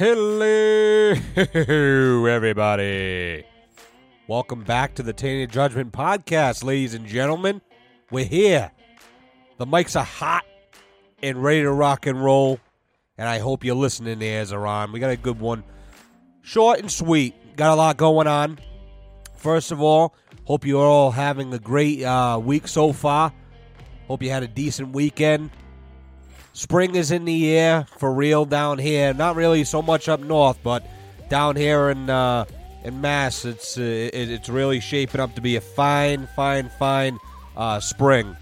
Hello, everybody. Welcome back to the Tainted Judgment Podcast, ladies and gentlemen. We're here. The mics are hot and ready to rock and roll, and I hope you're listening there, Zaran. We got a good one. Short and sweet. Got a lot going on. First of all, hope you're all having a great uh, week so far. Hope you had a decent weekend. Spring is in the air for real down here. Not really so much up north, but down here in uh, in Mass, it's uh, it, it's really shaping up to be a fine, fine, fine uh, spring.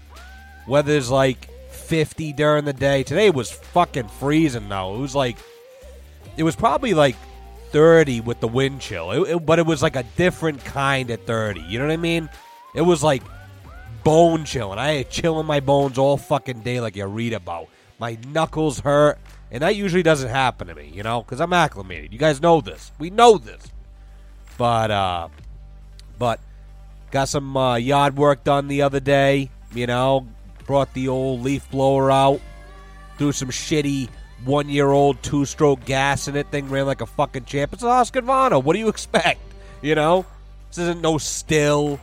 Weather's like 50 during the day. Today was fucking freezing though. It was like it was probably like 30 with the wind chill. It, it, but it was like a different kind of 30. You know what I mean? It was like bone chilling. I had my bones all fucking day, like you read about. My knuckles hurt, and that usually doesn't happen to me, you know, because I'm acclimated. You guys know this. We know this. But, uh, but got some uh, yard work done the other day. You know, brought the old leaf blower out, threw some shitty one year old two stroke gas in it. Thing ran like a fucking champ. It's a Husqvarna. What do you expect? You know, this isn't no Stihl,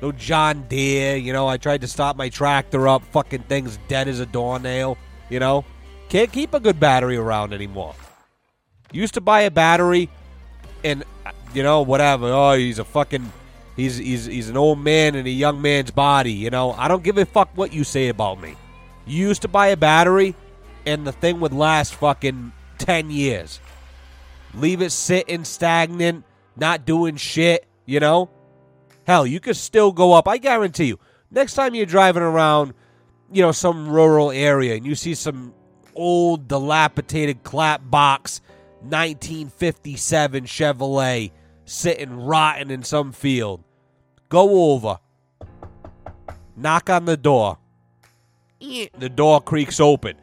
no John Deere. You know, I tried to stop my tractor up. Fucking thing's dead as a doornail. You know, can't keep a good battery around anymore. Used to buy a battery, and you know whatever. Oh, he's a fucking. He's he's he's an old man in a young man's body. You know, I don't give a fuck what you say about me. You used to buy a battery, and the thing would last fucking ten years. Leave it sitting stagnant, not doing shit. You know, hell, you could still go up. I guarantee you. Next time you're driving around you know, some rural area and you see some old dilapidated clap box 1957 Chevrolet sitting rotten in some field, go over, knock on the door. The door creaks open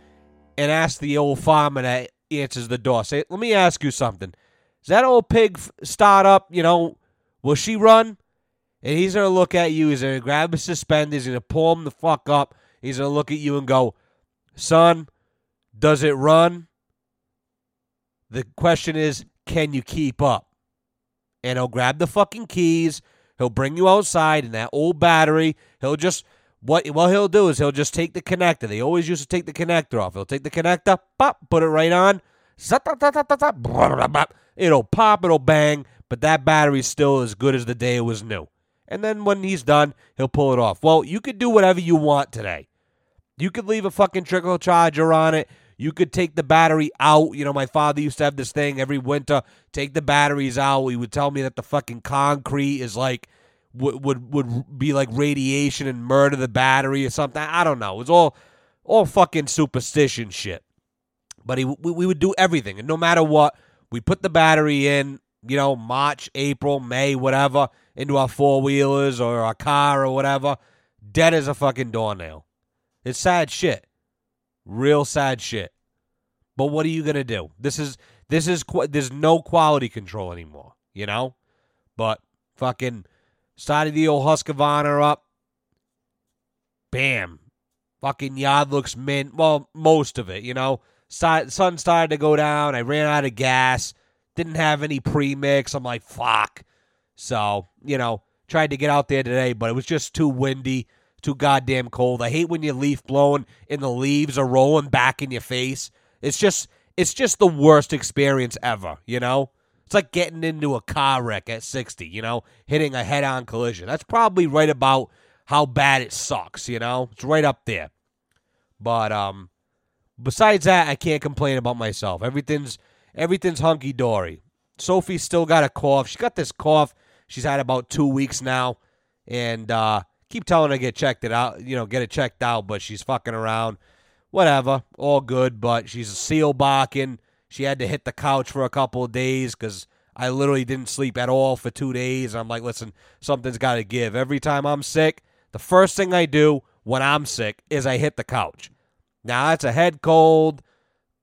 and ask the old farmer that answers the door. Say, let me ask you something. Does that old pig start up? You know, will she run? And he's to look at you. He's to grab his suspenders. He's to pull him the fuck up. He's going to look at you and go, Son, does it run? The question is, can you keep up? And he'll grab the fucking keys. He'll bring you outside in that old battery. He'll just, what, what he'll do is he'll just take the connector. They always used to take the connector off. He'll take the connector, pop, put it right on. It'll pop, it'll bang, but that battery's still as good as the day it was new. And then when he's done, he'll pull it off. Well, you could do whatever you want today. You could leave a fucking trickle charger on it. You could take the battery out. You know, my father used to have this thing every winter. Take the batteries out. He would tell me that the fucking concrete is like would would would be like radiation and murder the battery or something. I don't know. It was all all fucking superstition shit. But he we, we would do everything, and no matter what, we put the battery in. You know, March, April, May, whatever, into our four wheelers or our car or whatever. Dead as a fucking doornail. It's sad shit. Real sad shit. But what are you going to do? This is this is there's no quality control anymore, you know? But fucking started the old Husqvarna up. Bam. Fucking yard looks mint. Well, most of it, you know. sun started to go down. I ran out of gas. Didn't have any premix. I'm like, fuck. So, you know, tried to get out there today, but it was just too windy too goddamn cold. I hate when your leaf blowing and the leaves are rolling back in your face. It's just it's just the worst experience ever, you know? It's like getting into a car wreck at 60, you know, hitting a head-on collision. That's probably right about how bad it sucks, you know? It's right up there. But um besides that, I can't complain about myself. Everything's everything's hunky dory. Sophie's still got a cough. She got this cough she's had about two weeks now. And uh keep telling her to get checked it out, you know, get it checked out, but she's fucking around. Whatever, all good, but she's a seal barking. She had to hit the couch for a couple of days because I literally didn't sleep at all for two days. I'm like, listen, something's got to give. Every time I'm sick, the first thing I do when I'm sick is I hit the couch. Now that's a head cold,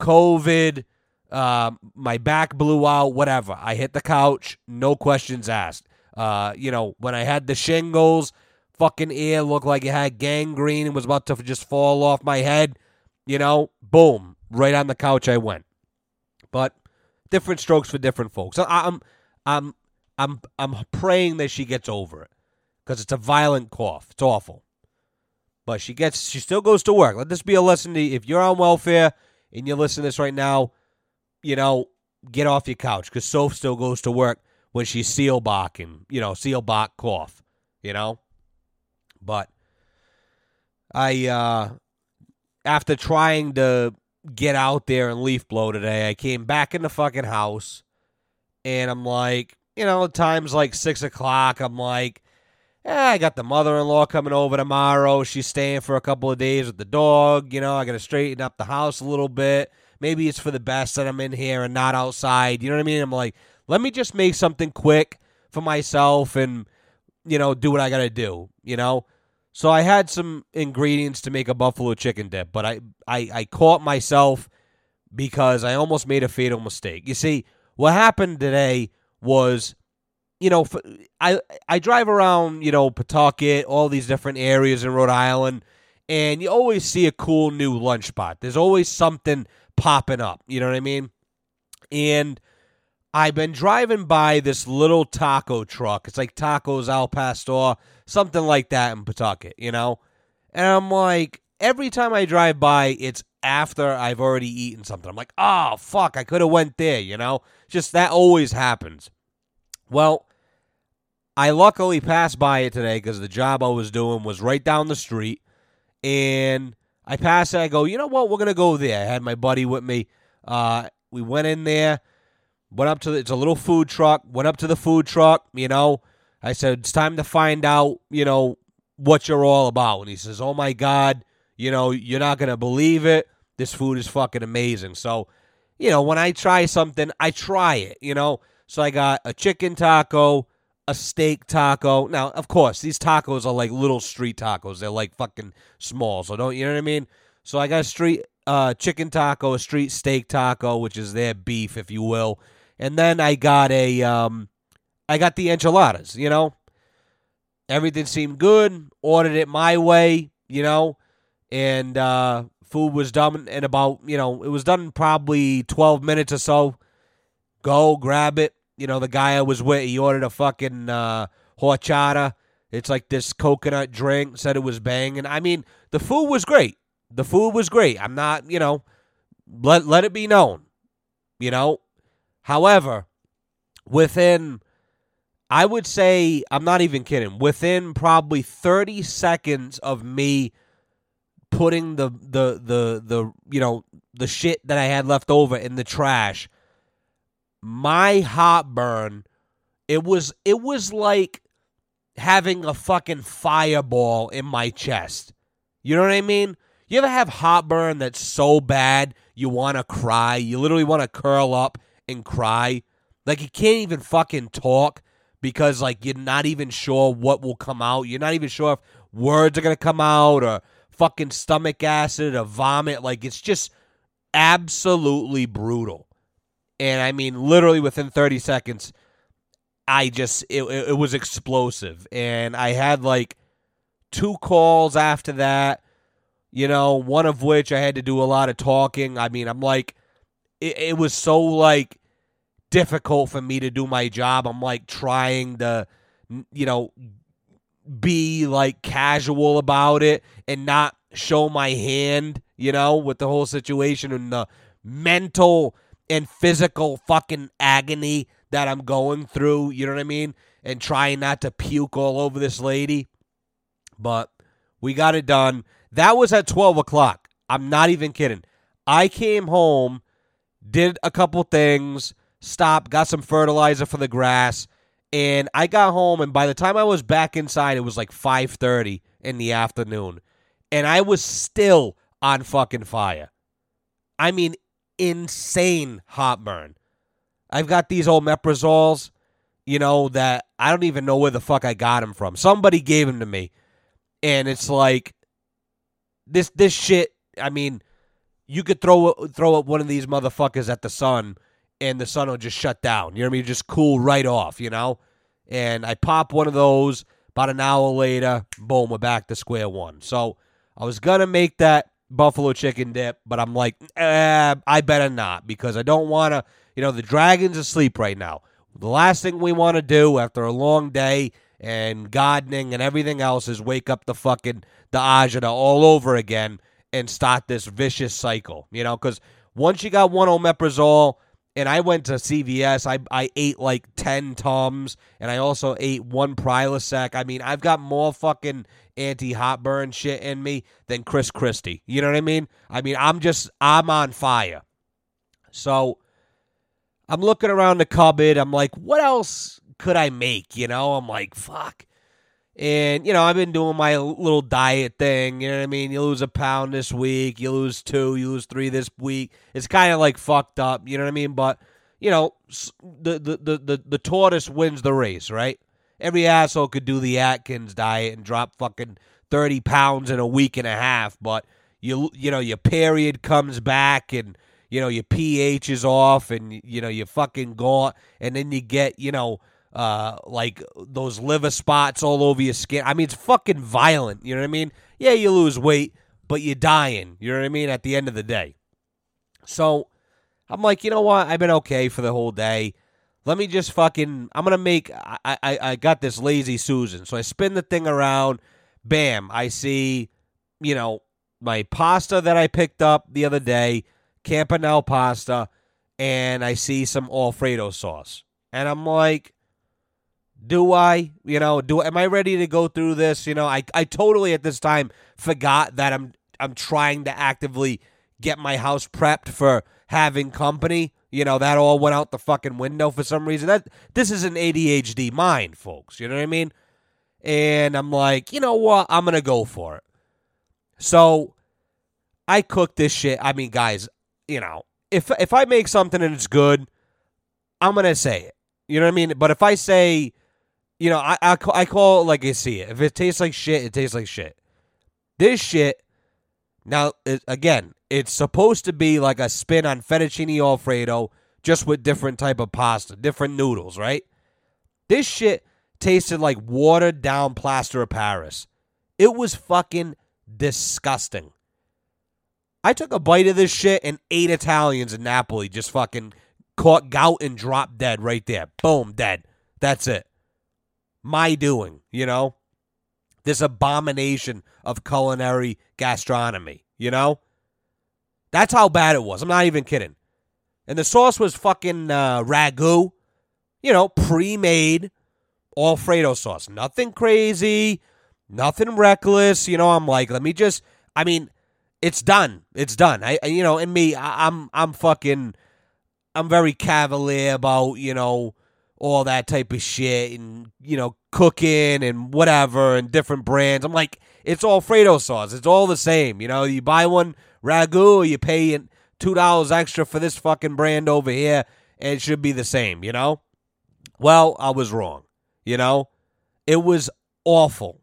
COVID, uh, my back blew out, whatever. I hit the couch, no questions asked. Uh, you know, when I had the shingles, fucking ear looked like it had gangrene and was about to just fall off my head. You know, boom, right on the couch I went. But different strokes for different folks. I, I'm I'm I'm I'm praying that she gets over it because it's a violent cough. It's awful. But she gets she still goes to work. Let this be a lesson to if you're on welfare and you're listening to this right now, you know, get off your couch because Soph still goes to work when she's seal barking. you know, seal bark cough, you know? But I uh after trying to get out there and leaf blow today, I came back in the fucking house and I'm like, you know, times like six o'clock, I'm like, eh, I got the mother in law coming over tomorrow. She's staying for a couple of days with the dog. You know, I got to straighten up the house a little bit. Maybe it's for the best that I'm in here and not outside. You know what I mean? I'm like, let me just make something quick for myself and, you know, do what I got to do, you know? So I had some ingredients to make a buffalo chicken dip, but I, I, I caught myself because I almost made a fatal mistake. You see, what happened today was, you know, I I drive around, you know, Pawtucket, all these different areas in Rhode Island, and you always see a cool new lunch spot. There's always something popping up. You know what I mean? And I've been driving by this little taco truck. It's like Tacos Al Pastor, something like that in Pawtucket, you know? And I'm like, every time I drive by, it's after I've already eaten something. I'm like, oh fuck, I could have went there, you know? Just that always happens. Well, I luckily passed by it today because the job I was doing was right down the street. And I passed it. I go, you know what? We're to go there. I had my buddy with me. Uh, we went in there, went up to the, it's a little food truck, went up to the food truck, you know. I said, it's time to find out, you know, what you're all about. And he says, oh my God, you know, you're not going to believe it. This food is fucking amazing. So, you know, when I try something, I try it, you know. So I got a chicken taco, a steak taco. Now, of course, these tacos are like little street tacos. They're like fucking small. So don't you know what I mean? So I got a street uh, chicken taco, a street steak taco, which is their beef, if you will, and then I got a um, I got the enchiladas. You know, everything seemed good. Ordered it my way. You know, and uh, food was done in about you know it was done probably twelve minutes or so. Go grab it, you know, the guy I was with, he ordered a fucking uh, horchata. It's like this coconut drink. Said it was banging. I mean, the food was great. The food was great. I'm not, you know, let let it be known. You know, however, within, I would say, I'm not even kidding. Within probably 30 seconds of me putting the the the the you know the shit that I had left over in the trash, my heartburn it was it was like having a fucking fireball in my chest. You know what I mean? You ever have heartburn that's so bad you want to cry? You literally want to curl up and cry. Like you can't even fucking talk because like you're not even sure what will come out. You're not even sure if words are to come out or fucking stomach acid or vomit. Like it's just absolutely brutal. And I mean, literally within 30 seconds, I just, it, it was explosive. And I had like two calls after that, you know, one of which I had to do a lot of talking. I mean, I'm like, it, it was so like difficult for me to do my job. I'm like trying to, you know, be like casual about it and not show my hand, you know, with the whole situation and the mental and physical fucking agony that I'm going through, you know what I mean? And trying not to puke all over this lady. But we got it done. That was at 12 o'clock. I'm not even kidding. I came home, did a couple things, stopped, got some fertilizer for the grass, and I got home and by the time I was back inside it was like 5:30 in the afternoon. And I was still on fucking fire. I mean, insane hot burn. I've got these old meprazoles, you know, that I don't even know where the fuck I got them from. Somebody gave them to me. And it's like this this shit, I mean, you could throw throw up one of these motherfuckers at the sun and the sun will just shut down. You know what I mean? Just cool right off, you know? And I pop one of those about an hour later, boom, we're back to square one. So I was gonna make that buffalo chicken dip, but I'm like, eh, I better not because I don't want to You know, the dragon's asleep right now. The last thing we want to do after a long day and gardening and everything else is wake up the fucking the agita all over again and start this vicious cycle. You know, because once you got one omeprazole, and I went to CVS, I I ate like ten Tums, and I also ate one Prilosec. I mean, I've got more fucking anti heartburn shit in me than Chris Christie. You know what I mean? I mean, I'm just I'm on fire. So I'm looking around the cupboard. I'm like, what else could I make? You know, I'm like, fuck. And, you know, I've been doing my little diet thing. You know what I mean? You lose a pound this week, you lose two, you lose three this week. It's kind of like fucked up. You know what I mean? But, you know, the, the, the, the, the tortoise wins the race, right? Every asshole could do the Atkins diet and drop fucking 30 pounds in a week and a half. But, you, you know, your period comes back and, you know, your pH is off and, you know, you're fucking gaunt. And then you get, you know, uh, like those liver spots all over your skin. I mean, it's fucking violent. You know what I mean? Yeah, you lose weight, but you're dying. You know what I mean? At the end of the day. So I'm like, you know what? I've been okay for the whole day. Let me just fucking. I'm gonna make. I I, I got this lazy Susan. So I spin the thing around. Bam! I see, you know, my pasta that I picked up the other day, Campanelle pasta, and I see some Alfredo sauce, and I'm like, do I? You know, do am I ready to go through this? You know, I I totally at this time forgot that I'm I'm trying to actively get my house prepped for having company. You know, that all went out the fucking window for some reason. That this is an ADHD mind, folks. You know what I mean? And I'm like, you know what? I'm gonna go for it. So I cook this shit. I mean, guys, you know, if if I make something and it's good, I'm gonna say it. You know what I mean? But if I say you know, I, I, I call it like I see it. If it tastes like shit, it tastes like shit. This shit, now, it, again, it's supposed to be like a spin on fettuccine alfredo, just with different type of pasta, different noodles, right? This shit tasted like watered down plaster of Paris. It was fucking disgusting. I took a bite of this shit and eight Italians in Napoli just fucking caught gout and dropped dead right there. Boom, dead. That's it my doing, you know? This abomination of culinary gastronomy, you know? That's how bad it was. I'm not even kidding. And the sauce was fucking uh, ragu, you know, pre made Alfredo sauce. Nothing crazy, nothing reckless. You know, I'm like, let me just, I mean, it's done. It's done. I, you know, and me, I, I'm, I'm fucking, I'm very cavalier about, you know, all that type of shit and, you know, cooking and whatever and different brands. I'm like, it's all Alfredo sauce. It's all the same. You know, you buy one ragu, you pay $2 extra for this fucking brand over here, and it should be the same, you know? Well, I was wrong. You know? It was awful.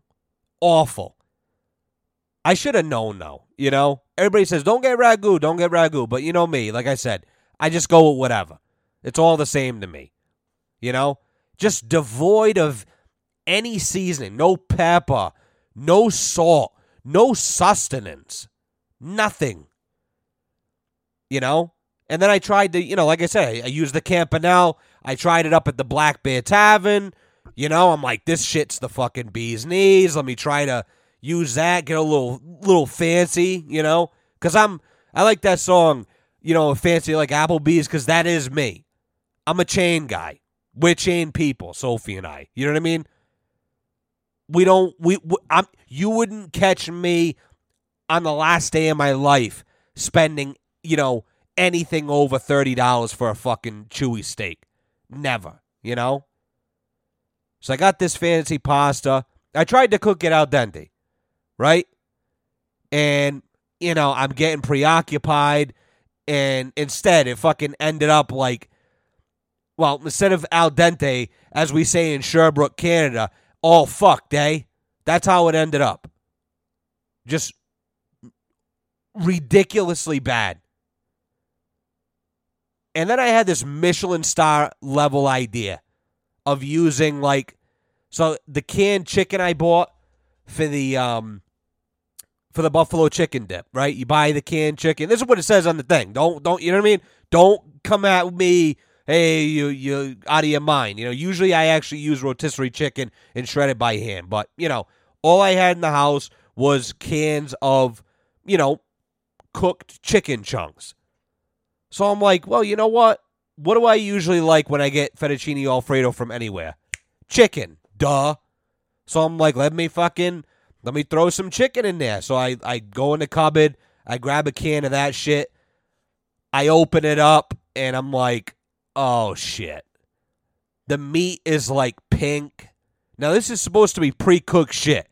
Awful. I should have known though, you know? Everybody says, don't get ragu, don't get ragu. But you know me, like I said, I just go with whatever. It's all the same to me you know, just devoid of any seasoning, no pepper, no salt, no sustenance, nothing. You know? And then I tried to, you know, like I said, I used the Campanelle. I tried it up at the Black Bear Tavern. You know, I'm like, this shit's the fucking bee's knees. Let me try to use that, get a little little fancy, you know? Cause I'm I like that song, you know, fancy like Applebee's, because that is me. I'm a chain guy. We're people, Sophie and I. You know what I mean? We don't. We. we I'm. You wouldn't catch me on the last day of my life spending, you know, anything over thirty dollars for a fucking chewy steak. Never. You know. So I got this fancy pasta. I tried to cook it al dente, right? And you know, I'm getting preoccupied, and instead it fucking ended up like well, instead of al dente, as we say in Sherbrooke, Canada, all fucked, eh? That's how it ended up. Just ridiculously bad. And then I had this Michelin star level idea of using like so the canned chicken I bought for the um for the buffalo chicken dip, right? You buy the canned chicken. This is what it says on the thing. Don't don't you know what I mean? Don't come at me, hey, you you out of your mind. You know, usually I actually use rotisserie chicken and shred it by hand, but you know, all I had in the house was cans of, you know, cooked chicken chunks. So I'm like, well, you know what? What do I usually like when I get fettuccine alfredo from anywhere? Chicken. Duh. So I'm like, let me fucking let me throw some chicken in there. So I, I go in the cupboard, I grab a can of that shit, I open it up, and I'm like, oh shit. The meat is like pink. Now this is supposed to be pre-cooked shit.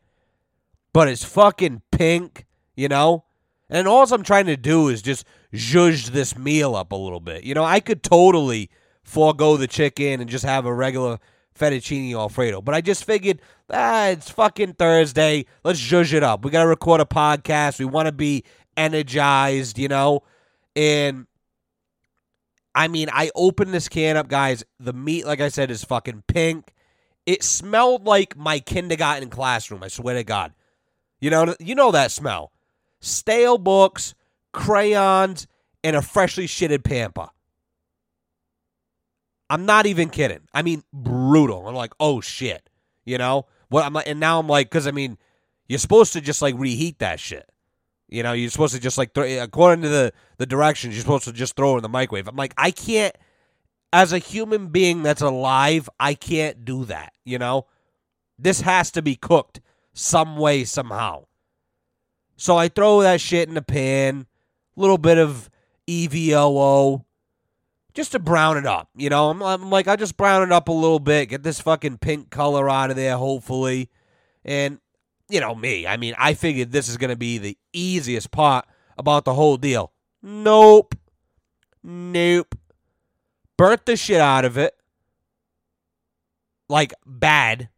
But it's fucking pink, you know? And all I'm trying to do is just zhuzh this meal up a little bit. You know, I could totally forego the chicken and just have a regular fettuccine alfredo. But I just figured, ah, it's fucking Thursday. Let's zhuzh it up. We got to record a podcast. We want to be energized, you know? And I mean, I opened this can up, guys. The meat, like I said, is fucking pink. It smelled like my kindergarten classroom. I swear to God. You know, you know that smell. Stale books, crayons, and a freshly shitted pamper. I'm not even kidding. I mean, brutal. I'm like, oh shit. You know what? I'm like, and now I'm like, because I mean, you're supposed to just like reheat that shit. You know, you're supposed to just like throw, according to the the directions, you're supposed to just throw in the microwave. I'm like, I can't. As a human being that's alive, I can't do that. You know, this has to be cooked some way, somehow. So I throw that shit in the pan, little bit of EVOO, just to brown it up. You know, I'm, I'm like, I just brown it up a little bit, get this fucking pink color out of there, hopefully. And, you know, me, I mean, I figured this is going to be the easiest part about the whole deal. Nope. Nope. Burnt the shit out of it. Like, bad.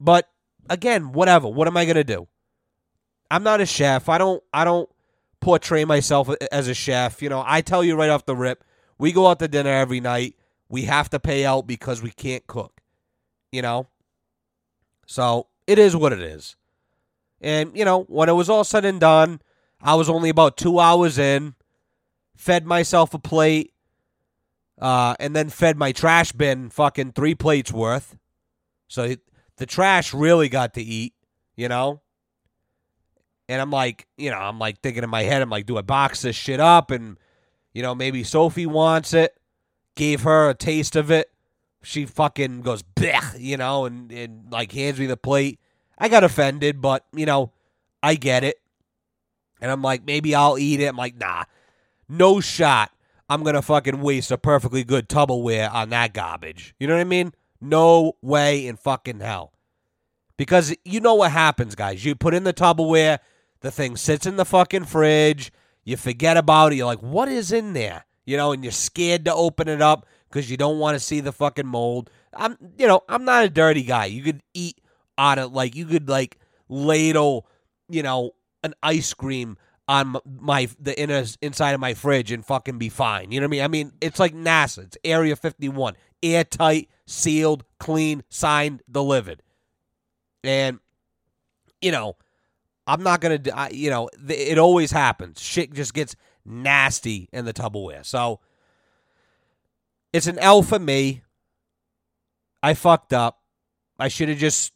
But again, whatever. What am I gonna do? I'm not a chef. I don't I don't portray myself as a chef. You know, I tell you right off the rip, we go out to dinner every night. We have to pay out because we can't cook. You know? So it is what it is. And, you know, when it was all said and done, I was only about two hours in, fed myself a plate, uh, and then fed my trash bin fucking three plates worth. So the trash really got to eat, you know? And I'm like, you know, I'm like thinking in my head, I'm like, do I box this shit up? And, you know, maybe Sophie wants it. Gave her a taste of it. She fucking goes, blech, you know, and, and like hands me the plate. I got offended, but, you know, I get it. And I'm like, maybe I'll eat it. I'm like, nah, no shot. I'm going to fucking waste a perfectly good Tupperware on that garbage. You know what I mean? No way in fucking hell. Because you know what happens, guys. You put in the Tupperware, the thing sits in the fucking fridge, you forget about it. You're like, what is in there? You know, and you're scared to open it up because you don't want to see the fucking mold. I'm, you know, I'm not a dirty guy. You could eat on it like you could like ladle, you know, an ice cream on my the inner inside of my fridge and fucking be fine. You know what I mean? I mean, it's like NASA. It's Area 51, airtight, sealed, clean, signed, delivered. And you know, I'm not gonna. You know, it always happens. Shit just gets nasty in the Tupperware. So it's an L for me. I fucked up. I should have just.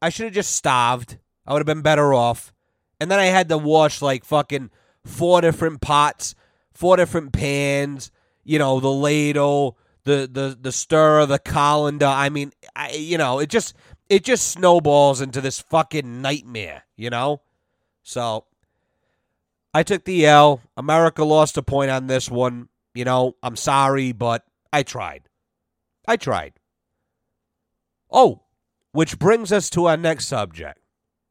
I should have just starved. I would have been better off. And then I had to wash like fucking four different pots, four different pans. You know, the ladle, the the the stir, the colander. I mean, I, you know, it just it just snowballs into this fucking nightmare, you know? So I took the L. America lost a point on this one. You know, I'm sorry, but I tried. I tried. Oh, which brings us to our next subject.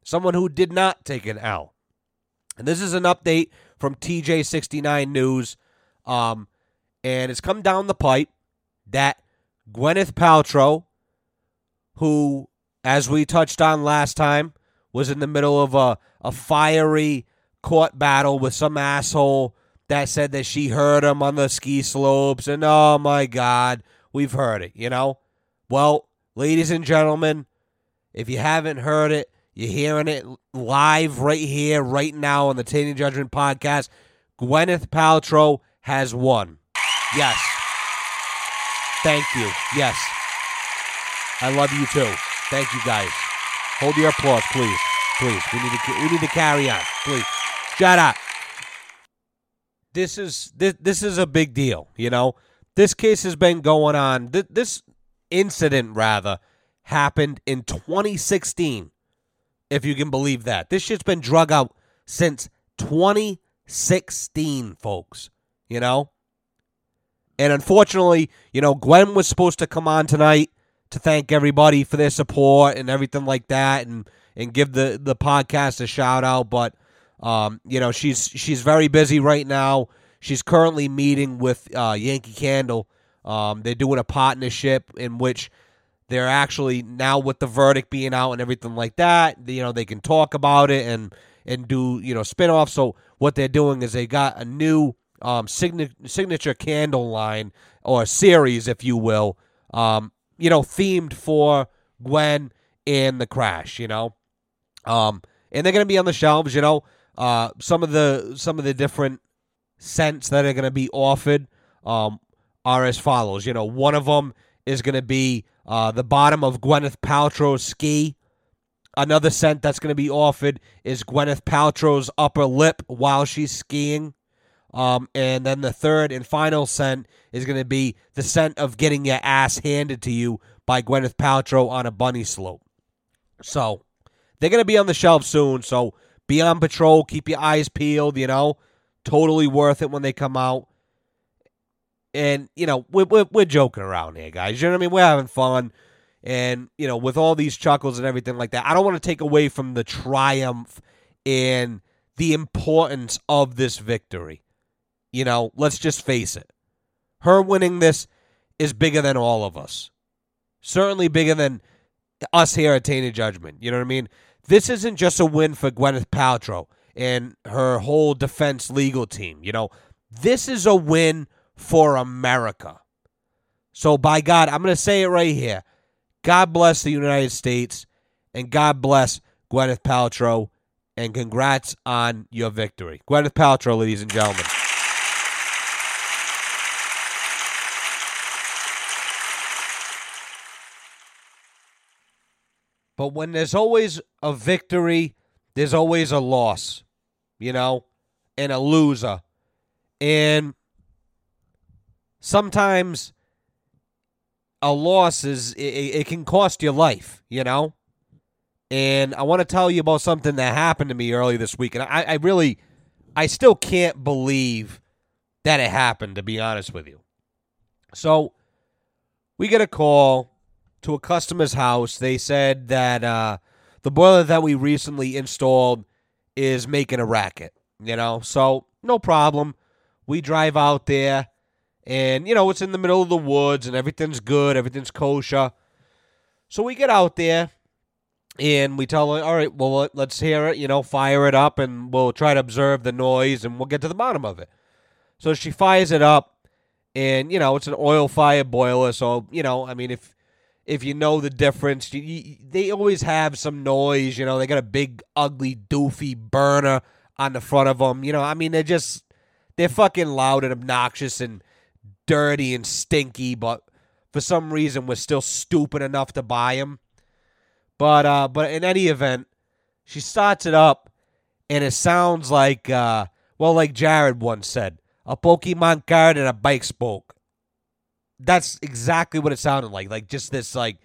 Someone who did not take an L. And this is an update from TJ69 News. Um, and it's come down the pipe that Gwyneth Paltrow, who as we touched on last time, was in the middle of a, a fiery court battle with some asshole that said that she heard him on the ski slopes. And oh my God, we've heard it, you know? Well, ladies and gentlemen, if you haven't heard it, You're hearing it live right here, right now on the Tainted Judgment podcast. Gwyneth Paltrow has won. Yes. Thank you. Yes. I love you too. Thank you guys. Hold your applause, please. Please. We need to we need to carry on. Please. Shut up. This is this this is a big deal, you know. This case has been going on. Th- this incident rather happened in 2016 if you can believe that. This shit's been drug out since 2016, folks. You know? And unfortunately, you know, Gwen was supposed to come on tonight to thank everybody for their support and everything like that and and give the the podcast a shout out, but um, you know, she's she's very busy right now. She's currently meeting with uh, Yankee Candle. Um, they're doing a partnership in which they're actually now with the verdict being out and everything like that. You know, they can talk about it and and do you know spinoffs. So what they're doing is they got a new um, signature signature candle line or series, if you will. Um, you know, themed for Gwen and the crash. You know, um, and they're gonna be on the shelves. You know, uh, some of the some of the different scents that are gonna be offered um, are as follows. You know, one of them is gonna be uh, the bottom of Gwyneth Paltrow's ski. Another scent that's going to be offered is Gwyneth Paltrow's upper lip while she's skiing. Um, and then the third and final scent is going to be the scent of getting your ass handed to you by Gwyneth Paltrow on a bunny slope. So they're going to be on the shelf soon. So be on patrol. Keep your eyes peeled, you know. Totally worth it when they come out. And, you know, we're, we're, we're joking around here, guys. You know what I mean? We're having fun. And, you know, with all these chuckles and everything like that, I don't want to take away from the triumph and the importance of this victory. You know, let's just face it. Her winning this is bigger than all of us. Certainly bigger than us here at Tainted Judgment. You know what I mean? This isn't just a win for Gwyneth Paltrow and her whole defense legal team. You know, this is a win for America. So, by God, I'm going to say it right here. God bless the United States and God bless Gwyneth Paltrow and congrats on your victory. Gwyneth Paltrow, ladies and gentlemen. But when there's always a victory, there's always a loss, you know, and a loser. And sometimes a loss is it, it can cost you life, you know. And I want to tell you about something that happened to me early this week, and I, I really, I still can't believe that it happened. To be honest with you, so we get a call to a customer's house. They said that uh, the boiler that we recently installed is making a racket. You know, so no problem. We drive out there and, you know, it's in the middle of the woods and everything's good, everything's kosher. So we get out there and we tell her, all right, well, let's hear it, you know, fire it up and we'll try to observe the noise and we'll get to the bottom of it. So she fires it up and, you know, it's an oil fired boiler. So, you know, I mean, if. If you know the difference, you, you, they always have some noise. You know, they got a big, ugly, doofy burner on the front of them. You know, I mean, they're just they're fucking loud and obnoxious and dirty and stinky, but for some reason we're still stupid enough to buy them. But uh, but in any event, she starts it up, and it sounds like uh, well, like Jared once said, a Pokemon card and a bike spoke. That's exactly what it sounded like. Like just this like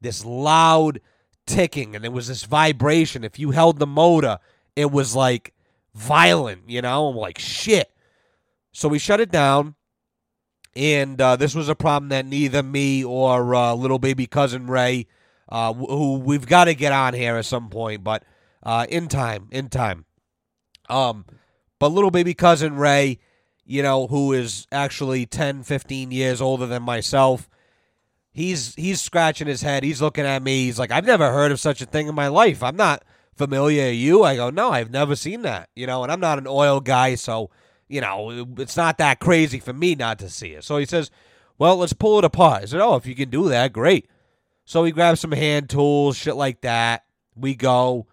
this loud ticking, and there was this vibration. If you held the motor, it was like violent. You know, I'm like shit. So we shut it down and uh, this was a problem that neither me or uh, little baby cousin Ray, uh, who we've got to get on here at some point, but uh, in time, in time. Um, but little baby cousin Ray, you know, who is actually 10, 15 years older than myself, he's he's scratching his head. He's looking at me. He's like, I've never heard of such a thing in my life. I'm not familiar. You? I go, no, I've never seen that. You know, and I'm not an oil guy, so you know, it's not that crazy for me not to see it. So he says, well, let's pull it apart. I said, oh, if you can do that, great. So we grab some hand tools, shit like that. we go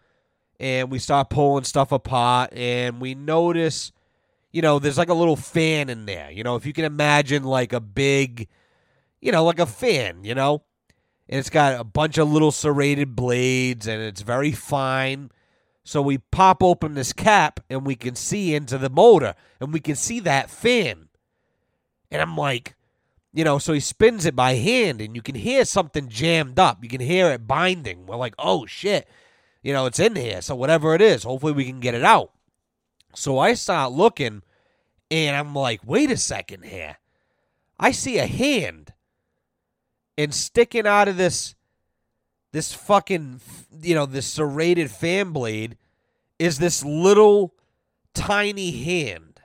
and we start pulling stuff apart and we notice you know there's like a little fan in there you know if you can imagine like a big you know like a fan you know? And it's got a bunch of little serrated blades and it's very fine. So we pop open this cap and we can see into the motor and we can see that fan. And i'm like you know so he spins it by hand and you can hear something jammed up. You can hear it binding. We're like oh shit. You know, it's in here. So whatever it is, hopefully we can get it out. So I start looking and I'm like, wait a second here. I see a hand and sticking out of this this fucking you know, this serrated fan blade is this little tiny hand.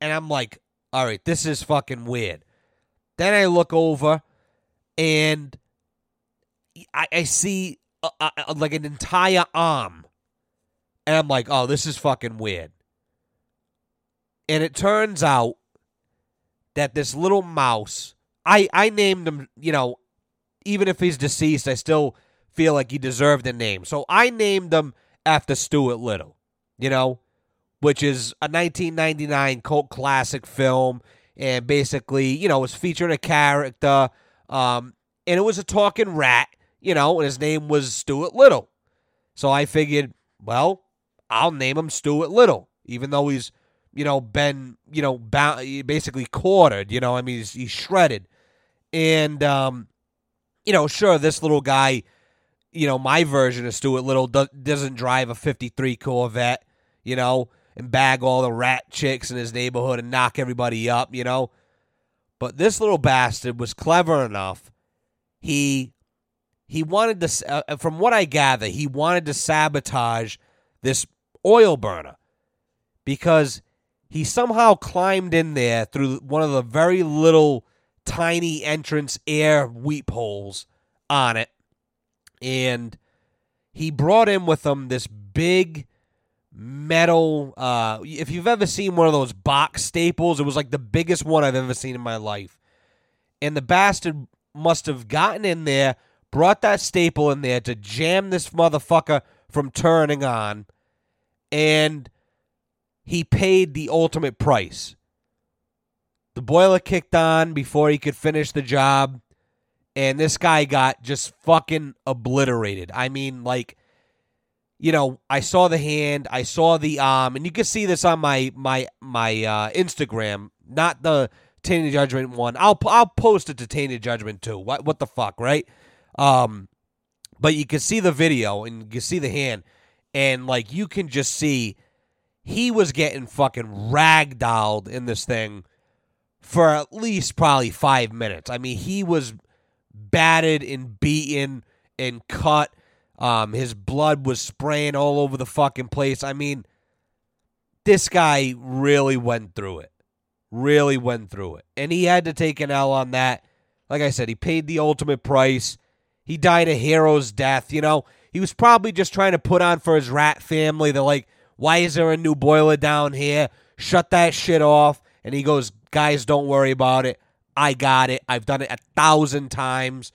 And I'm like, all right, this is fucking weird. Then I look over and I, I see uh, like an entire arm. And I'm like, oh, this is fucking weird. And it turns out that this little mouse, I, I named him, you know, even if he's deceased, I still feel like he deserved a name. So I named him after Stuart Little, you know, which is a 1999 cult classic film. And basically, you know, was featuring a character. Um, and it was a talking rat you know, and his name was Stuart Little. So I figured, well, I'll name him Stuart Little, even though he's, you know, been, you know, basically quartered. You know, I mean, he's, he's shredded, and um, you know, sure, this little guy, you know, my version of Stuart Little do- doesn't drive a '53 Corvette, you know, and bag all the rat chicks in his neighborhood and knock everybody up, you know. But this little bastard was clever enough. He he wanted to, uh, from what I gather, he wanted to sabotage this oil burner because he somehow climbed in there through one of the very little tiny entrance air weep holes on it. And he brought in with him this big metal uh if you've ever seen one of those box staples it was like the biggest one i've ever seen in my life and the bastard must have gotten in there brought that staple in there to jam this motherfucker from turning on, and he paid the ultimate price. The boiler kicked on before he could finish the job, and this guy got just fucking obliterated. I mean, like, you know, I saw the hand, I saw the arm, and you can see this on my my my uh, Instagram, not the Tainted Judgment one. I'll I'll post it to Tainted Judgment too. What what the fuck, right? Um, but you can see the video and you can see the hand, and like you can just see he was getting fucking ragdolled in this thing for at least probably five minutes. I mean, he was batted and beaten and cut. Um, his blood was spraying all over the fucking place. I mean, this guy really went through it. Really went through it. And he had to take an L on that. Like I said, he paid the ultimate price. He died a hero's death, you know. He was probably just trying to put on for his rat family. They're like, why is there a new boiler down here? Shut that shit off. And he goes, guys, don't worry about it. I got it. I've done it a thousand times.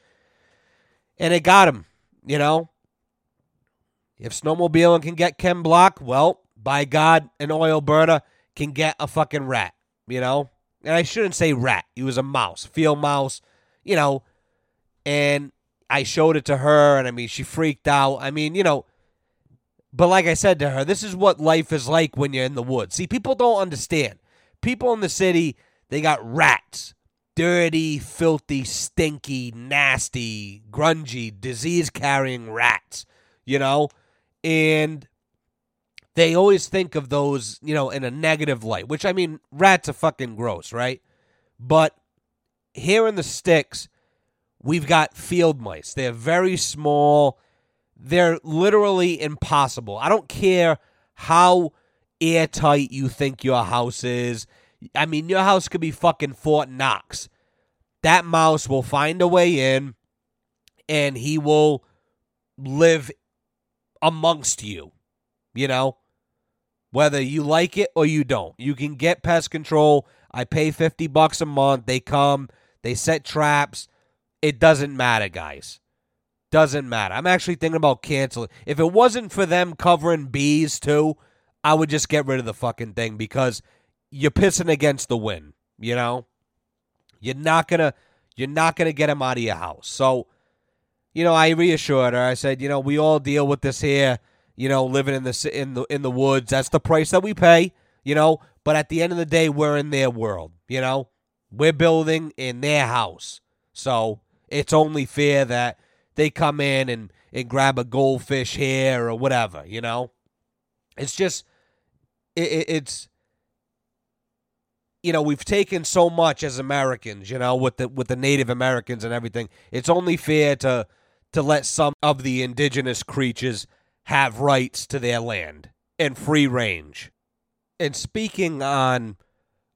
And it got him, you know. If snowmobiling can get Ken Block, well, by God, an oil burner can get a fucking rat, you know? And I shouldn't say rat. He was a mouse, field mouse, you know. And I showed it to her, and I mean, she freaked out. I mean, you know, but like I said to her, this is what life is like when you're in the woods. See, people don't understand. People in the city, they got rats. Dirty, filthy, stinky, nasty, grungy, disease carrying rats, you know? And they always think of those, you know, in a negative light, which I mean, rats are fucking gross, right? But here in the sticks, we've got field mice. They're very small. They're literally impossible. I don't care how airtight you think your house is. I mean, your house could be fucking Fort Knox. That mouse will find a way in and he will live amongst you, you know, whether you like it or you don't. You can get pest control. I pay 50 bucks a month. They come, they set traps. It doesn't matter, guys. Doesn't matter. I'm actually thinking about canceling. If it wasn't for them covering bees too, I would just get rid of the fucking thing because you're pissing against the wind, you know? You're not gonna you're not gonna get them out of your house. So, you know, I reassured her. I said, you know, we all deal with this here, you know, living in the in the in the woods. That's the price that we pay, you know, but at the end of the day, we're in their world, you know? We're building in their house. So, it's only fair that they come in and, and grab a goldfish here or whatever, you know? It's just it, it's you know we've taken so much as Americans, you know, with the with the Native Americans and everything. It's only fair to to let some of the indigenous creatures have rights to their land and free range. And speaking on,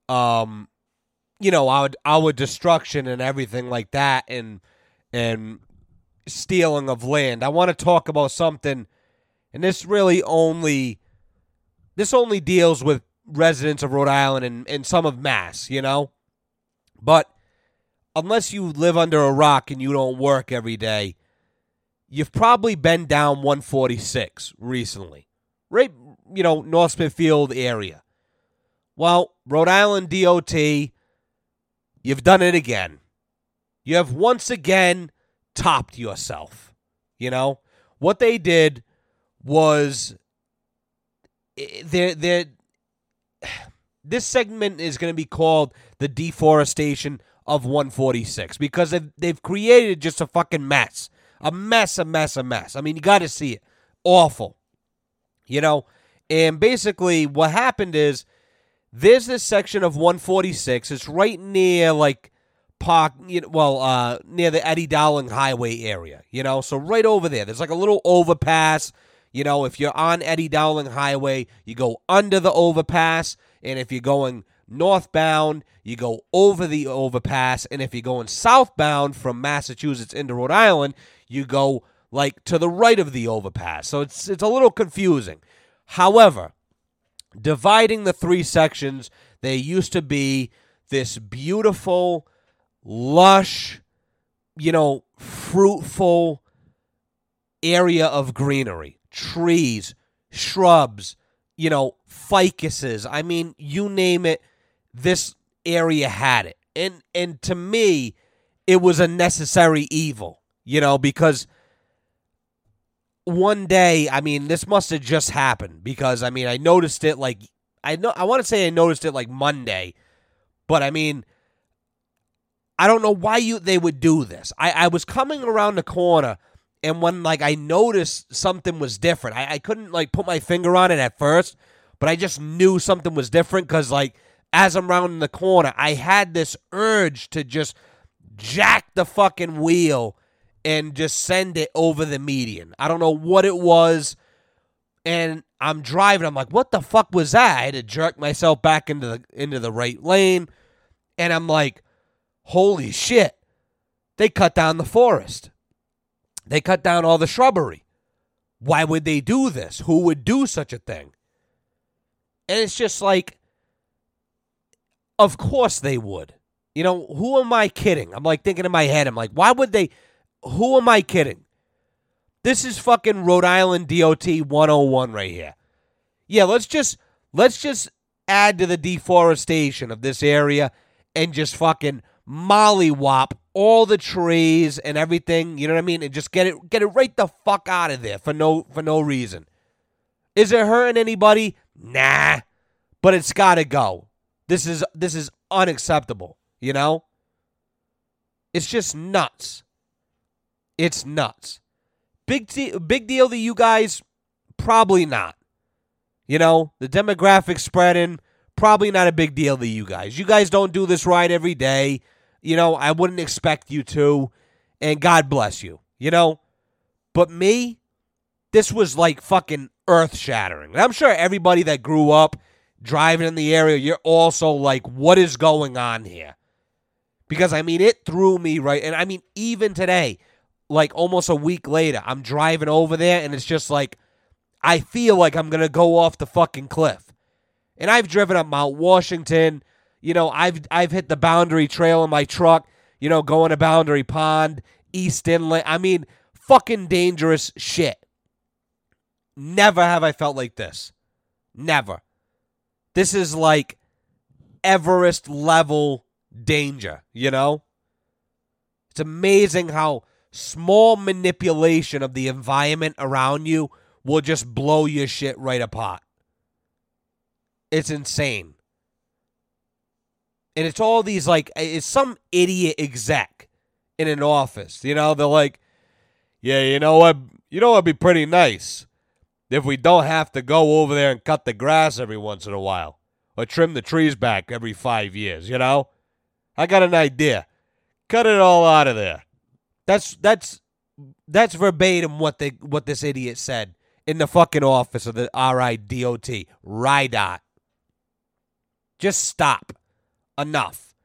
um, you know, our our destruction and everything like that, and and stealing of land, I want to talk about something, and this really only this only deals with residents of Rhode Island and, and some of Mass, you know? But unless you live under a rock and you don't work every day, you've probably been down 146 recently. Right, you know, North Smithfield area. Well, Rhode Island DOT, you've done it again. You have once again topped yourself. You know, what they did was eh, they're, they're, this segment is going to be called the deforestation of 146 because they've, they've created just a fucking mess. A mess, a mess, a mess. I mean, you got to see it. Awful. You know? And basically, what happened is there's this section of 146. It's right near, like, Park, you know, well, uh, near the Eddie Dowling Highway area, you know? So right over there, there's like a little overpass you know, if you're on Eddie Dowling Highway, you go under the overpass. And if you're going northbound, you go over the overpass. And if you're going southbound from Massachusetts into Rhode Island, you go like to the right of the overpass. So it's it's a little confusing. However, dividing the three sections, there used to be this beautiful, lush, you know, fruitful area of greenery trees, shrubs, you know, ficuses. I mean, you name it, this area had it. And and to me, it was a necessary evil, you know, because one day, I mean, this must have just happened because I mean, I noticed it like I know I want to say I noticed it like Monday, but I mean, I don't know why you they would do this. I, I was coming around the corner and when like I noticed something was different, I, I couldn't like put my finger on it at first, but I just knew something was different because like as I'm rounding the corner, I had this urge to just jack the fucking wheel and just send it over the median. I don't know what it was. And I'm driving. I'm like, what the fuck was that? I had to jerk myself back into the into the right lane. And I'm like, holy shit. They cut down the forest. They cut down all the shrubbery. Why would they do this? Who would do such a thing? And it's just like, of course they would. You know, who am I kidding? I'm like thinking in my head, I'm like, why would they? Who am I kidding? This is fucking Rhode Island DOT 101 right here. Yeah, let's just let's just add to the deforestation of this area and just fucking mollywop all the trees and everything, you know what I mean? And just get it get it right the fuck out of there for no for no reason. Is it hurting anybody? Nah. But it's gotta go. This is this is unacceptable, you know? It's just nuts. It's nuts. Big t- big deal to you guys? Probably not. You know, the demographic spreading, probably not a big deal to you guys. You guys don't do this right every day. You know, I wouldn't expect you to, and God bless you, you know? But me, this was like fucking earth shattering. I'm sure everybody that grew up driving in the area, you're also like, what is going on here? Because I mean, it threw me right. And I mean, even today, like almost a week later, I'm driving over there and it's just like, I feel like I'm going to go off the fucking cliff. And I've driven up Mount Washington. You know, I've I've hit the boundary trail in my truck, you know, going to Boundary Pond, East Inlet. I mean, fucking dangerous shit. Never have I felt like this. Never. This is like Everest level danger, you know? It's amazing how small manipulation of the environment around you will just blow your shit right apart. It's insane. And it's all these like it's some idiot exec in an office. You know, they're like, Yeah, you know what you know what'd be pretty nice if we don't have to go over there and cut the grass every once in a while. Or trim the trees back every five years, you know? I got an idea. Cut it all out of there. That's that's that's verbatim what they what this idiot said in the fucking office of the RIDOT. RIDOT. Just stop. Enough.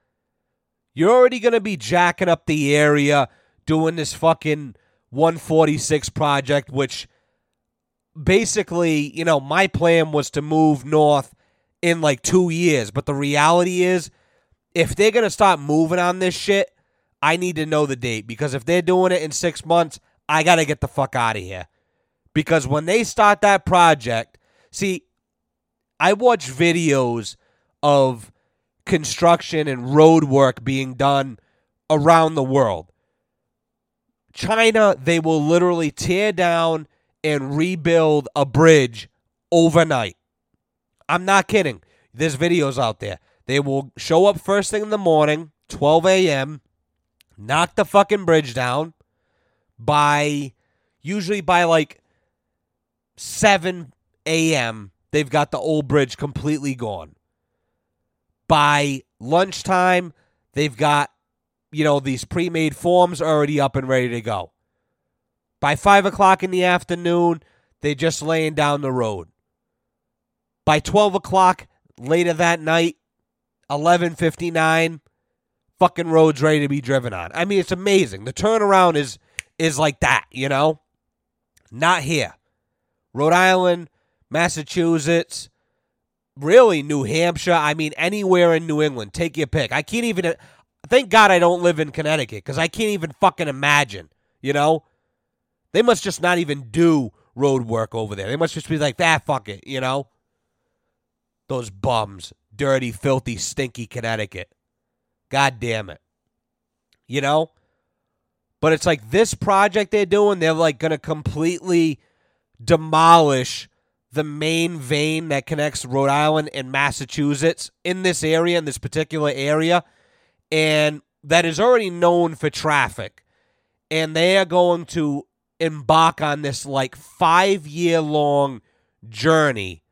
You're already going to be jacking up the area doing this fucking 146 project, which basically, you know, my plan was to move north in like two years. But the reality is, if they're going to start moving on this shit, I need to know the date because if they're doing it in six months, I got to get the fuck out of here. Because when they start that project, see, I watch videos of construction and road work being done around the world. China, they will literally tear down and rebuild a bridge overnight. I'm not kidding. There's videos out there. They will show up first thing in the morning, 12 a.m., knock the fucking bridge down by usually by like 7 a.m. They've got the old bridge completely gone. By lunchtime, they've got, you know, these pre made forms already up and ready to go. By 5 o'clock in the afternoon, they're just laying down the road. By 12 o'clock later that night, 11:59, fucking roads ready to be driven on. I mean, it's amazing. The turnaround is is like that, you know? Not here. Rhode Island, Massachusetts, really New Hampshire. I mean, anywhere in New England. Take your pick. I can't even. Thank God I don't live in Connecticut because I can't even fucking imagine. You know, they must just not even do road work over there. They must just be like, that. Ah, fuck it. You know, those bums, dirty, filthy, stinky Connecticut. God damn it. You know. But it's like this project they're doing, they're like going to completely demolish the main vein that connects Rhode Island and Massachusetts in this area, in this particular area, and that is already known for traffic. And they are going to embark on this like five year long journey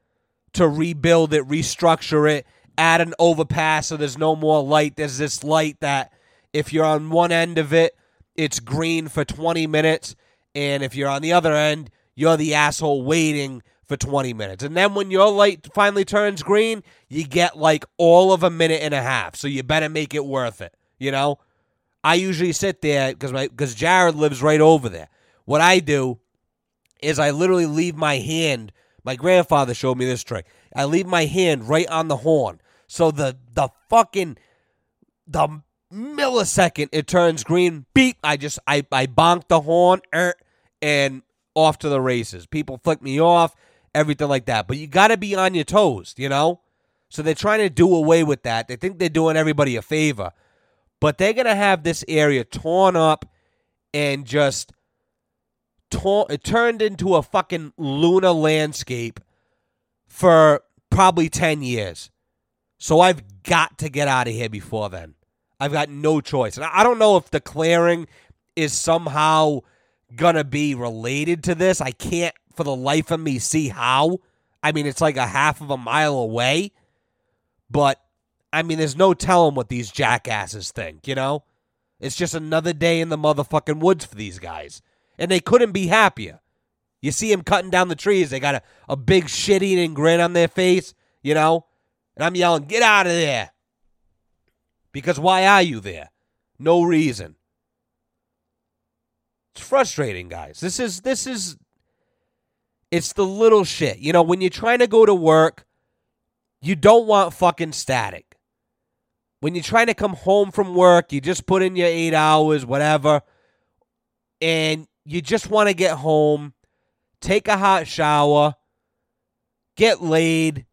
to rebuild it, restructure it, add an overpass so there's no more light. There's this light that if you're on one end of it, it's green for 20 minutes. And if you're on the other end, you're the asshole waiting for 20 minutes. And then when your light finally turns green, you get like all of a minute and a half. So you better make it worth it, you know? I usually sit there because my because Jared lives right over there. What I do is I literally leave my hand. My grandfather showed me this trick. I leave my hand right on the horn. So the the fucking the millisecond it turns green, beep, I just I I bonk the horn er, and off to the races. People flick me off everything like that. But you got to be on your toes, you know? So they're trying to do away with that. They think they're doing everybody a favor. But they're going to have this area torn up and just torn, it turned into a fucking lunar landscape for probably 10 years. So I've got to get out of here before then. I've got no choice. And I don't know if the clearing is somehow going to be related to this. I can't for the life of me see how. I mean, it's like a half of a mile away, but I mean, there's no telling what these jackasses think, you know? It's just another day in the motherfucking woods for these guys. And they couldn't be happier. You see them cutting down the trees, they got a, a big shit eating grin on their face, you know? And I'm yelling, get out of there. Because why are you there? No reason. It's frustrating, guys. This is this is it's the little shit. You know, when you're trying to go to work, you don't want fucking static. When you're trying to come home from work, you just put in your eight hours, whatever, and you just want to get home, take a hot shower, get laid,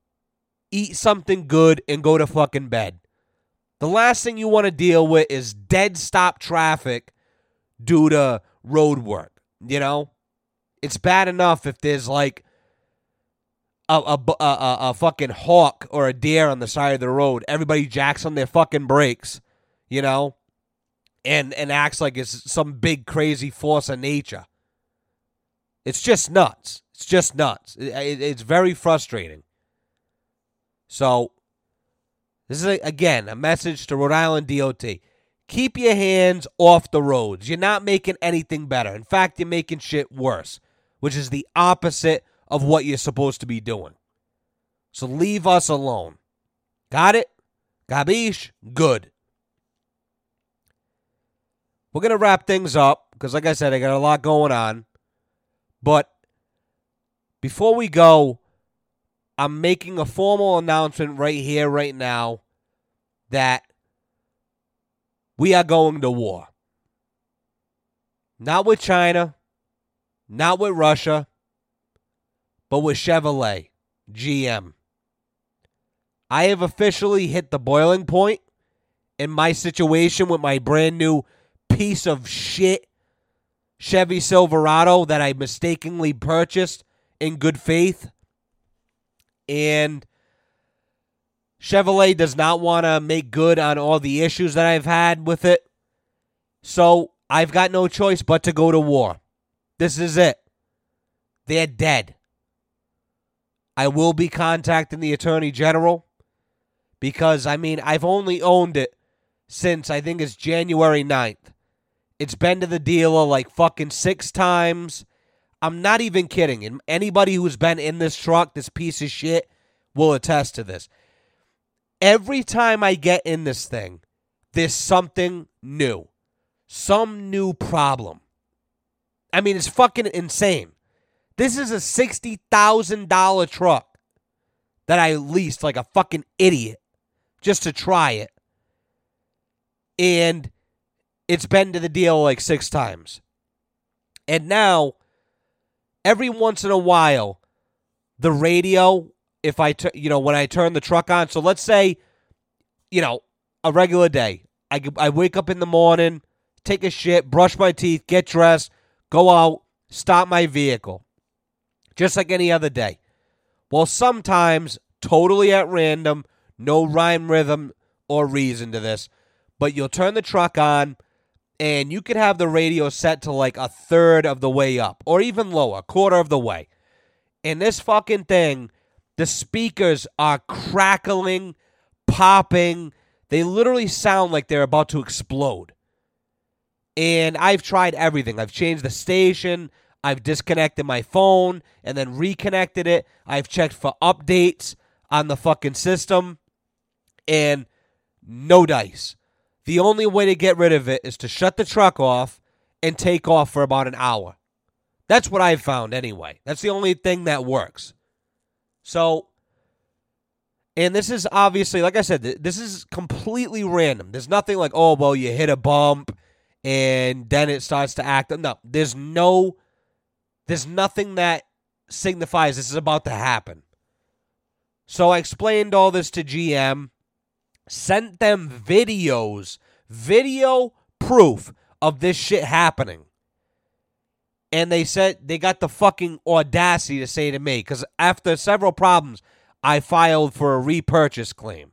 eat something good, and go to fucking bed. The last thing you want to deal with is dead stop traffic due to road work. You know, it's bad enough if there's like a, a, a, a, fucking hawk or a deer on the side of the road. Everybody jacks on their fucking brakes, you know, and and acts like it's some big crazy force of nature. It's just nuts. It's just nuts. It, it, it's very frustrating. So, this is a, again a message to Rhode Island DOT. Keep your hands off the roads. You're not making anything better. In fact, you're making shit worse, which is the opposite of what you're supposed to be doing. So leave us alone. Got it? Gabish? Good. We're going to wrap things up because, like I said, I got a lot going on. But before we go, I'm making a formal announcement right here, right now, that we are going to war. Not with China, not with Russia, but with Chevrolet, GM. I have officially hit the boiling point in my situation with my brand new piece of shit Chevy Silverado that I mistakenly purchased in good faith. And Chevrolet does not want to make good on all the issues that I've had with it. So I've got no choice but to go to war. This is it. They're dead. I will be contacting the Attorney General because, I mean, I've only owned it since I think it's January 9th. It's been to the dealer like fucking six times. I'm not even kidding. And anybody who's been in this truck, this piece of shit, will attest to this every time I get in this thing, there's something new, some new problem. I mean, it's fucking insane. This is a $60,000 truck that I leased like a fucking idiot just to try it. And it's been to the deal like six times. And now, every once in a while, the radio if I, you know, when I turn the truck on. So let's say, you know, a regular day. I, I wake up in the morning, take a shit, brush my teeth, get dressed, go out, stop my vehicle. Just like any other day. Well, sometimes, totally at random, no rhyme, rhythm, or reason to this, but you'll turn the truck on and you could have the radio set to like a third of the way up or even lower, quarter of the way. And this fucking thing the speakers are crackling, popping. They literally sound like they're about to explode. And I've tried everything. I've changed the station. I've disconnected my phone and then reconnected it. I've checked for updates on the fucking system. And no dice. The only way to get rid of it is to shut the truck off and take off for about an hour. That's what I've found anyway. That's the only thing that works. So, and this is obviously, like I said, this is completely random. There's nothing like, oh, well, you hit a bump and then it starts to act. No, there's no, there's nothing that signifies this is about to happen. So I explained all this to GM, sent them videos, video proof of this shit happening and they said they got the fucking audacity to say to me because after several problems, I filed for a repurchase claim.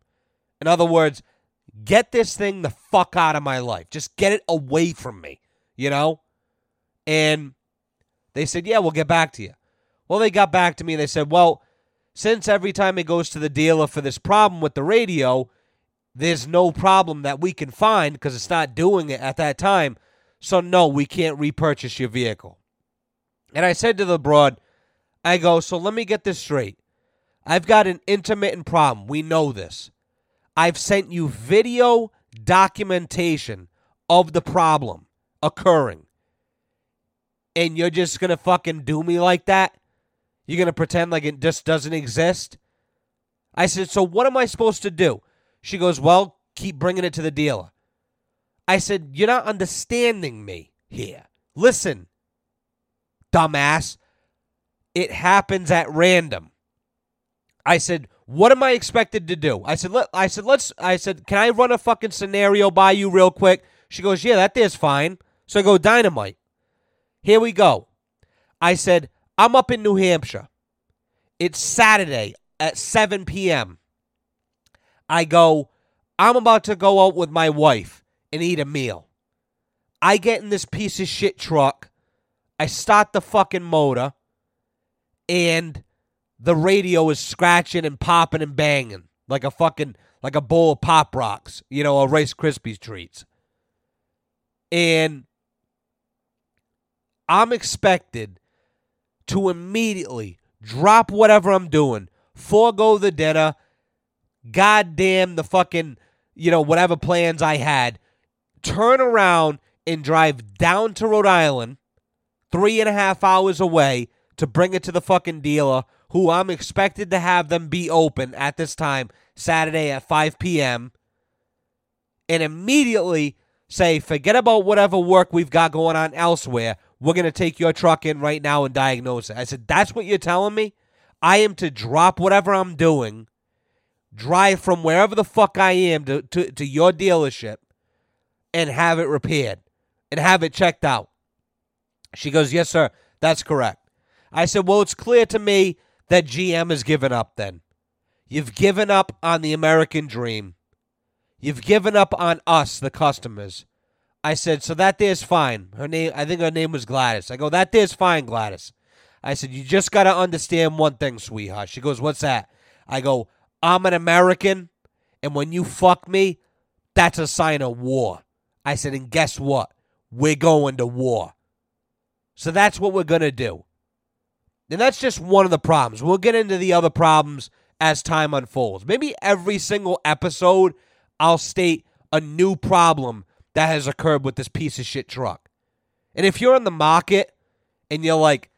In other words, get this thing the fuck out of my life. Just get it away from me, you know? And they said, yeah, we'll get back to you. Well, they got back to me and they said, well, since every time it goes to the dealer for this problem with the radio, there's no problem that we can find because it's not doing it at that time. So, no, we can't repurchase your vehicle. And I said to the broad, I go, so let me get this straight. I've got an intermittent problem. We know this. I've sent you video documentation of the problem occurring. And you're just going to fucking do me like that? You're going to pretend like it just doesn't exist? I said, so what am I supposed to do? She goes, well, keep bringing it to the dealer. I said, you're not understanding me here. Listen, dumbass. It happens at random. I said, "What am I expected to do?" I said, Let, "I said, let's." I said, "Can I run a fucking scenario by you real quick?" She goes, "Yeah, that is fine." So I go, "Dynamite." Here we go. I said, "I'm up in New Hampshire. It's Saturday at 7 p.m." I go, "I'm about to go out with my wife and eat a meal." I get in this piece of shit truck. I start the fucking motor, and the radio is scratching and popping and banging like a fucking like a bowl of pop rocks, you know, a Rice Krispies treats. And I'm expected to immediately drop whatever I'm doing, forego the dinner, goddamn the fucking, you know, whatever plans I had, turn around and drive down to Rhode Island, three and a half hours away, to bring it to the fucking dealer, who I'm expected to have them be open at this time, Saturday at 5 p.m., and immediately say, forget about whatever work we've got going on elsewhere. We're going to take your truck in right now and diagnose it. I said, that's what you're telling me? I am to drop whatever I'm doing, drive from wherever the fuck I am to, to, to your dealership, and have it repaired and have it checked out. She goes, Yes, sir, that's correct. I said, Well, it's clear to me that GM has given up then. You've given up on the American dream. You've given up on us, the customers. I said, So that there's fine. Her name I think her name was Gladys. I go, That there's fine, Gladys. I said, You just gotta understand one thing, sweetheart. She goes, What's that? I go, I'm an American, and when you fuck me, that's a sign of war. I said, and guess what? We're going to war. So that's what we're going to do. And that's just one of the problems. We'll get into the other problems as time unfolds. Maybe every single episode, I'll state a new problem that has occurred with this piece of shit truck. And if you're in the market and you're like,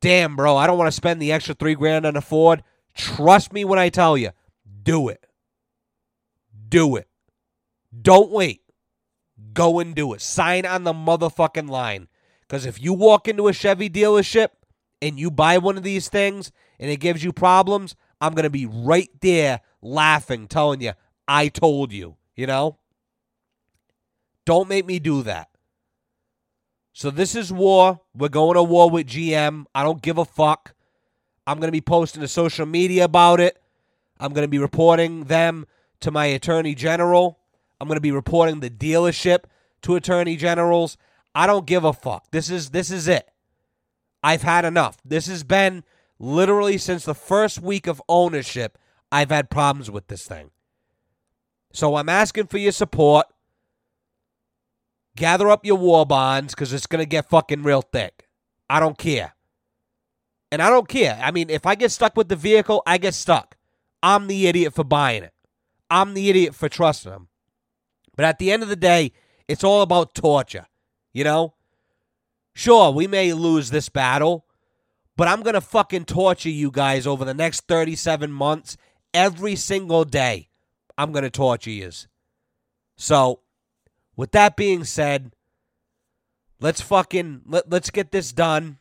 damn, bro, I don't want to spend the extra three grand on a Ford, trust me when I tell you, do it. Do it. Don't wait. Go and do it. Sign on the motherfucking line. Because if you walk into a Chevy dealership and you buy one of these things and it gives you problems, I'm going to be right there laughing, telling you, I told you, you know? Don't make me do that. So this is war. We're going to war with GM. I don't give a fuck. I'm going to be posting to social media about it. I'm going to be reporting them to my attorney general. I'm going to be reporting the dealership to attorney generals. I don't give a fuck. This is this is it. I've had enough. This has been literally since the first week of ownership. I've had problems with this thing. So I'm asking for your support. Gather up your war bonds because it's going to get fucking real thick. I don't care. And I don't care. I mean, if I get stuck with the vehicle, I get stuck. I'm the idiot for buying it. I'm the idiot for trusting them. But at the end of the day, it's all about torture, you know? Sure, we may lose this battle, but I'm going to fucking torture you guys over the next 37 months every single day. I'm going to torture you. So, with that being said, let's fucking let, let's get this done.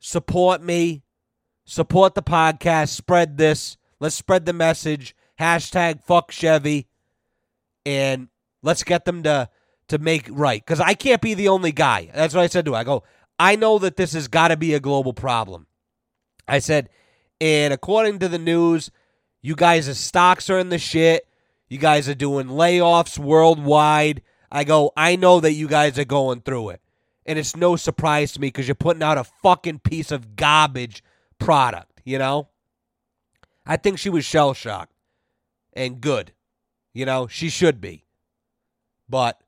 Support me. Support the podcast. Spread this. Let's spread the message. Hashtag fuck Chevy. And let's get them to to make right. Because I can't be the only guy. That's what I said to her. I go, I know that this has got to be a global problem. I said, and according to the news, you guys' stocks are in the shit. You guys are doing layoffs worldwide. I go, I know that you guys are going through it. And it's no surprise to me because you're putting out a fucking piece of garbage product, you know? I think she was shell shocked and good. You know, she should be. But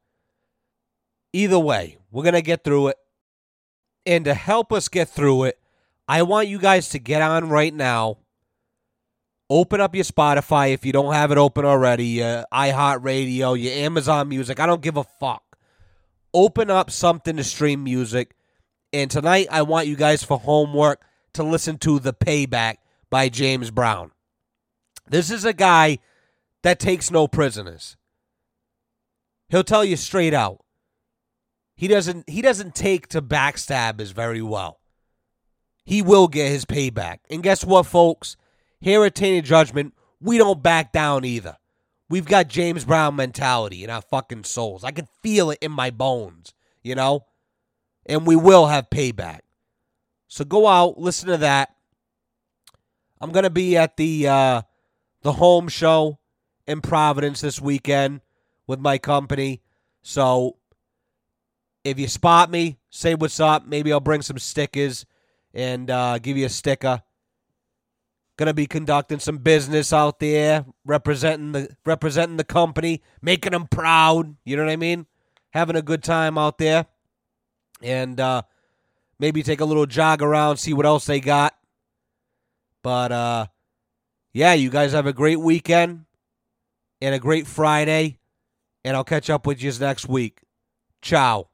either way, we're going to get through it. And to help us get through it, I want you guys to get on right now. Open up your Spotify if you don't have it open already, your iHeartRadio, your Amazon Music. I don't give a fuck. Open up something to stream music. And tonight, I want you guys for homework to listen to The Payback by James Brown. This is a guy that takes no prisoners. He'll tell you straight out he doesn't he doesn't take to backstabbers very well. He will get his payback. And guess what, folks? Here at Tainted Judgment, we don't back down either. We've got James Brown mentality in our fucking souls. I can feel it in my bones, you know? And we will have payback. So go out, listen to that. I'm gonna be at the uh, the home show in Providence this weekend with my company. So if you spot me, say what's up. Maybe I'll bring some stickers and uh, give you a sticker. Gonna be conducting some business out there, representing the representing the company, making them proud. You know what I mean? Having a good time out there, and uh, maybe take a little jog around, see what else they got. But uh, yeah, you guys have a great weekend and a great Friday, and I'll catch up with you next week. Ciao.